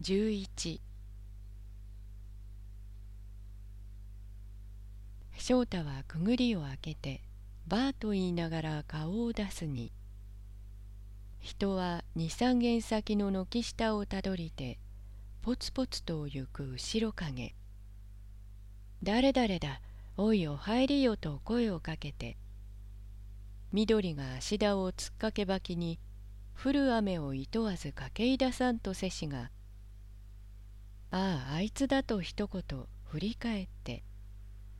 11翔太はくぐりを開けてバーと言いながら顔を出すに。人は二三軒先の軒下をたどりてポツポツと行く後ろ影。誰々だおいお入りよと声をかけて。緑が足田をつっかけばきに降る雨をいとわず駆けいださんとせしが「あああいつだ」と一言振り返って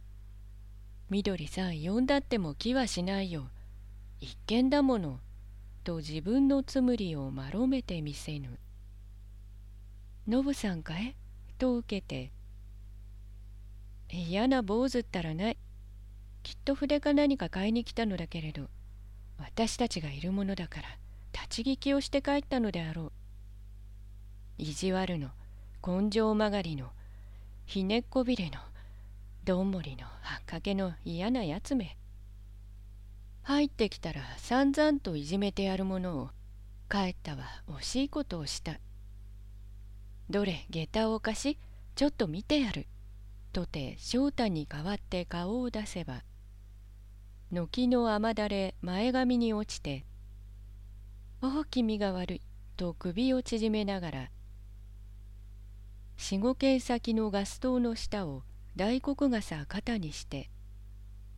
「緑さん呼んだっても気はしないよ。一見だもの」と自分のつむりを丸めてみせぬ「ノブさんかい?」と受けて「嫌な坊主ったらない。きっと筆か何か買いに来たのだけれど。私たちがいるものだから立ち聞きをして帰ったのであろう。意地悪の。根性曲がりのひねっこびれのどんもりのはっかけの嫌なやつめ。入ってきたら散々といじめてやるものを帰ったは惜しいことをした。どれ下駄を貸しちょっと見てやる。とて翔太に代わって顔を出せば軒の雨だれ前髪に落ちて「おお君が悪い」と首を縮めながら四五軒先のガス灯の下を大黒傘肩にして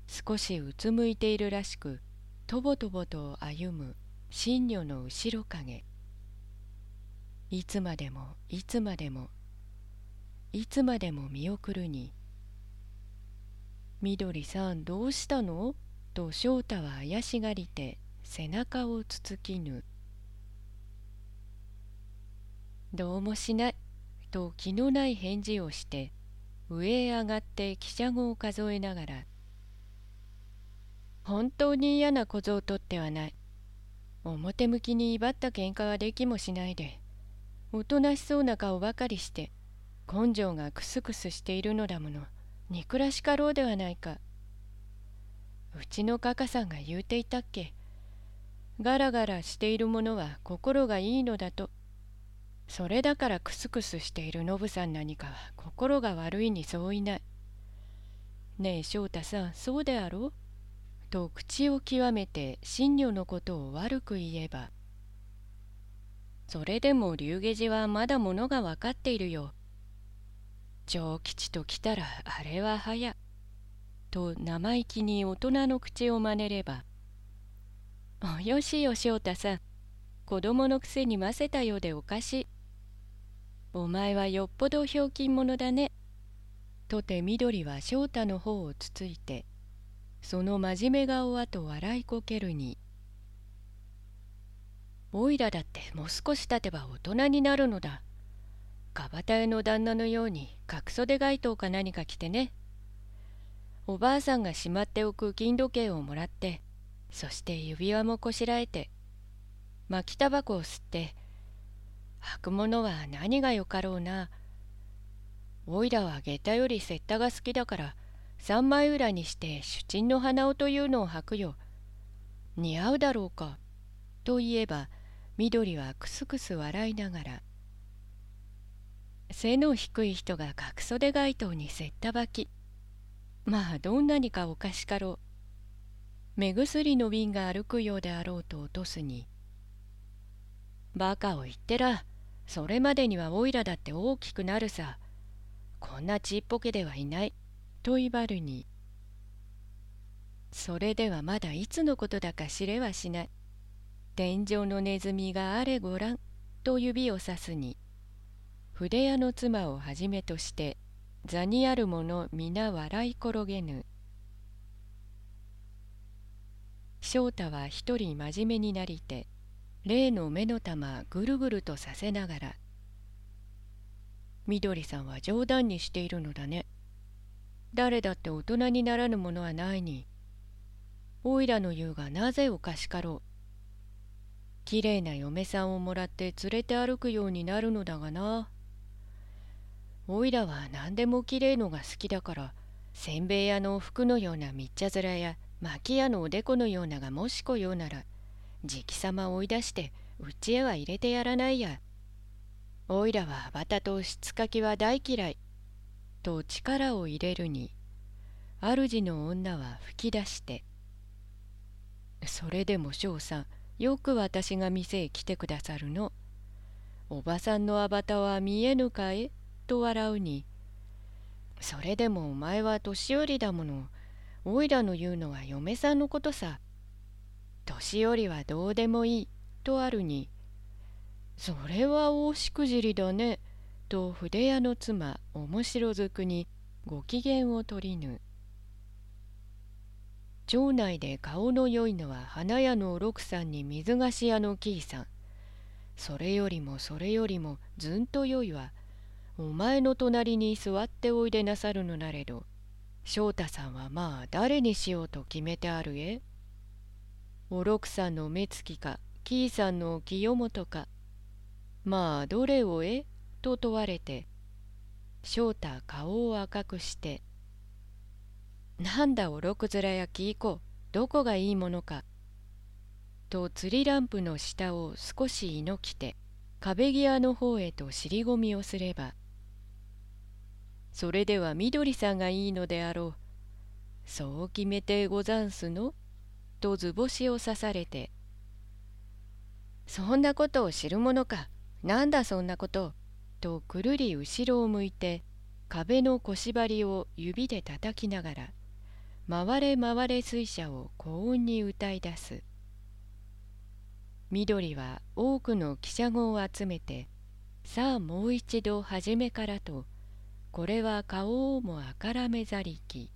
少しうつむいているらしくとぼとぼと歩む新女の後ろ影いつまでもいつまでもいつまでも見送るに「みどりさんどうしたの?」と翔太は怪しがりて背中をつつきぬ「どうもしない」と気のない返事をして上へ上がって汽車語を数えながら「本当に嫌な小僧とってはない。表向きに威張った喧嘩はできもしないで。おとなしそうな顔ばかりして根性がクスクスしているのだもの。憎らしかろうではないか」うちのカカさんが言うていたっけ。ガラガラしているものは心がいいのだと。それだからクスクスしているノブさん何かは心が悪いにそういない。ねえ翔太さんそうであろう？と口を極めて新女のことを悪く言えばそれでも龍下寺はまだものが分かっているよ。長吉と来たらあれは早。と生意気に大人の口を真似れば「およしよ翔太さん子供のくせにませたようでおかしい」「お前はよっぽどひょうきん者だね」とて緑は翔太の方をつついてその真面目顔はと笑いこけるに「おいらだってもう少し経てば大人になるのだ」かばた屋の旦那のように角袖街灯か何か着てね。おばあさんがしまっておく金時計をもらってそして指輪もこしらえて巻きタバコを吸って履くものは何がよかろうな。おいらは下駄より雪駄が好きだから三枚裏にして主人の鼻緒というのを履くよ。似合うだろうか。と言えば緑はクスクス笑いながら背の低い人が角袖街灯に雪駄履き。まあどんなにかおかしかろう。目薬の瓶が歩くようであろうと落とすにバカを言ってら。それまでにはおいらだって大きくなるさ。こんなちっぽけではいない。と威張るに。それではまだいつのことだか知れはしない。天井のネズミがあれごらん。と指をさすに。筆屋の妻をはじめとして。座にある者皆笑い転げぬ。翔太は一人真面目になりて。例の目の玉ぐるぐるとさせながら「みどりさんは冗談にしているのだね。誰だって大人にならぬものはないに。おいらの言うがなぜおかしかろう。きれいな嫁さんをもらって連れて歩くようになるのだがな。おいらは何でもきれいのが好きだからせんべい屋の服のようなみっちゃ面や巻屋のおでこのようながもしこようならじきさま追い出してうちへは入れてやらないや。おいらはバタとしつかきは大嫌い。と力を入れるに、主の女は吹き出して、それでも翔さん、よく私が店へ来てくださるの。おばさんのアバタは見えぬかえと笑うに、それでもお前は年寄りだもの。おいらの言うのは嫁さんのことさ。年寄りはどうでもいいとあるに、それは大しくじりだね。と筆屋の妻面白ずくにご機嫌を取りぬ。町内で顔のよいのは花屋の六さんに水菓子屋のキーさん。それよりもそれよりもずんとよいは、お前の隣に座っておいでなさるのなれど、翔太さんはまあ誰にしようと決めてあるえ？お六さんの目つきか、キーさんの清本か。まあどれをえ？と問われて、翔太顔を赤くして、なんだおろく面やきいこどこがいいものか？と釣りランプの下を少しいのきて壁際の方へと尻込みをすればそれではみどりさんがいいのであろう。そう決めてござんすの？と図星を刺されてそんなことを知るものかなんだそんなこととくるり後ろを向いて壁の腰張りを指で叩きながら回れ回れ水車を高音に歌い出す。緑は多くの汽車語を集めて、さあもう一度初めからと、これは顔をもあからめざりき。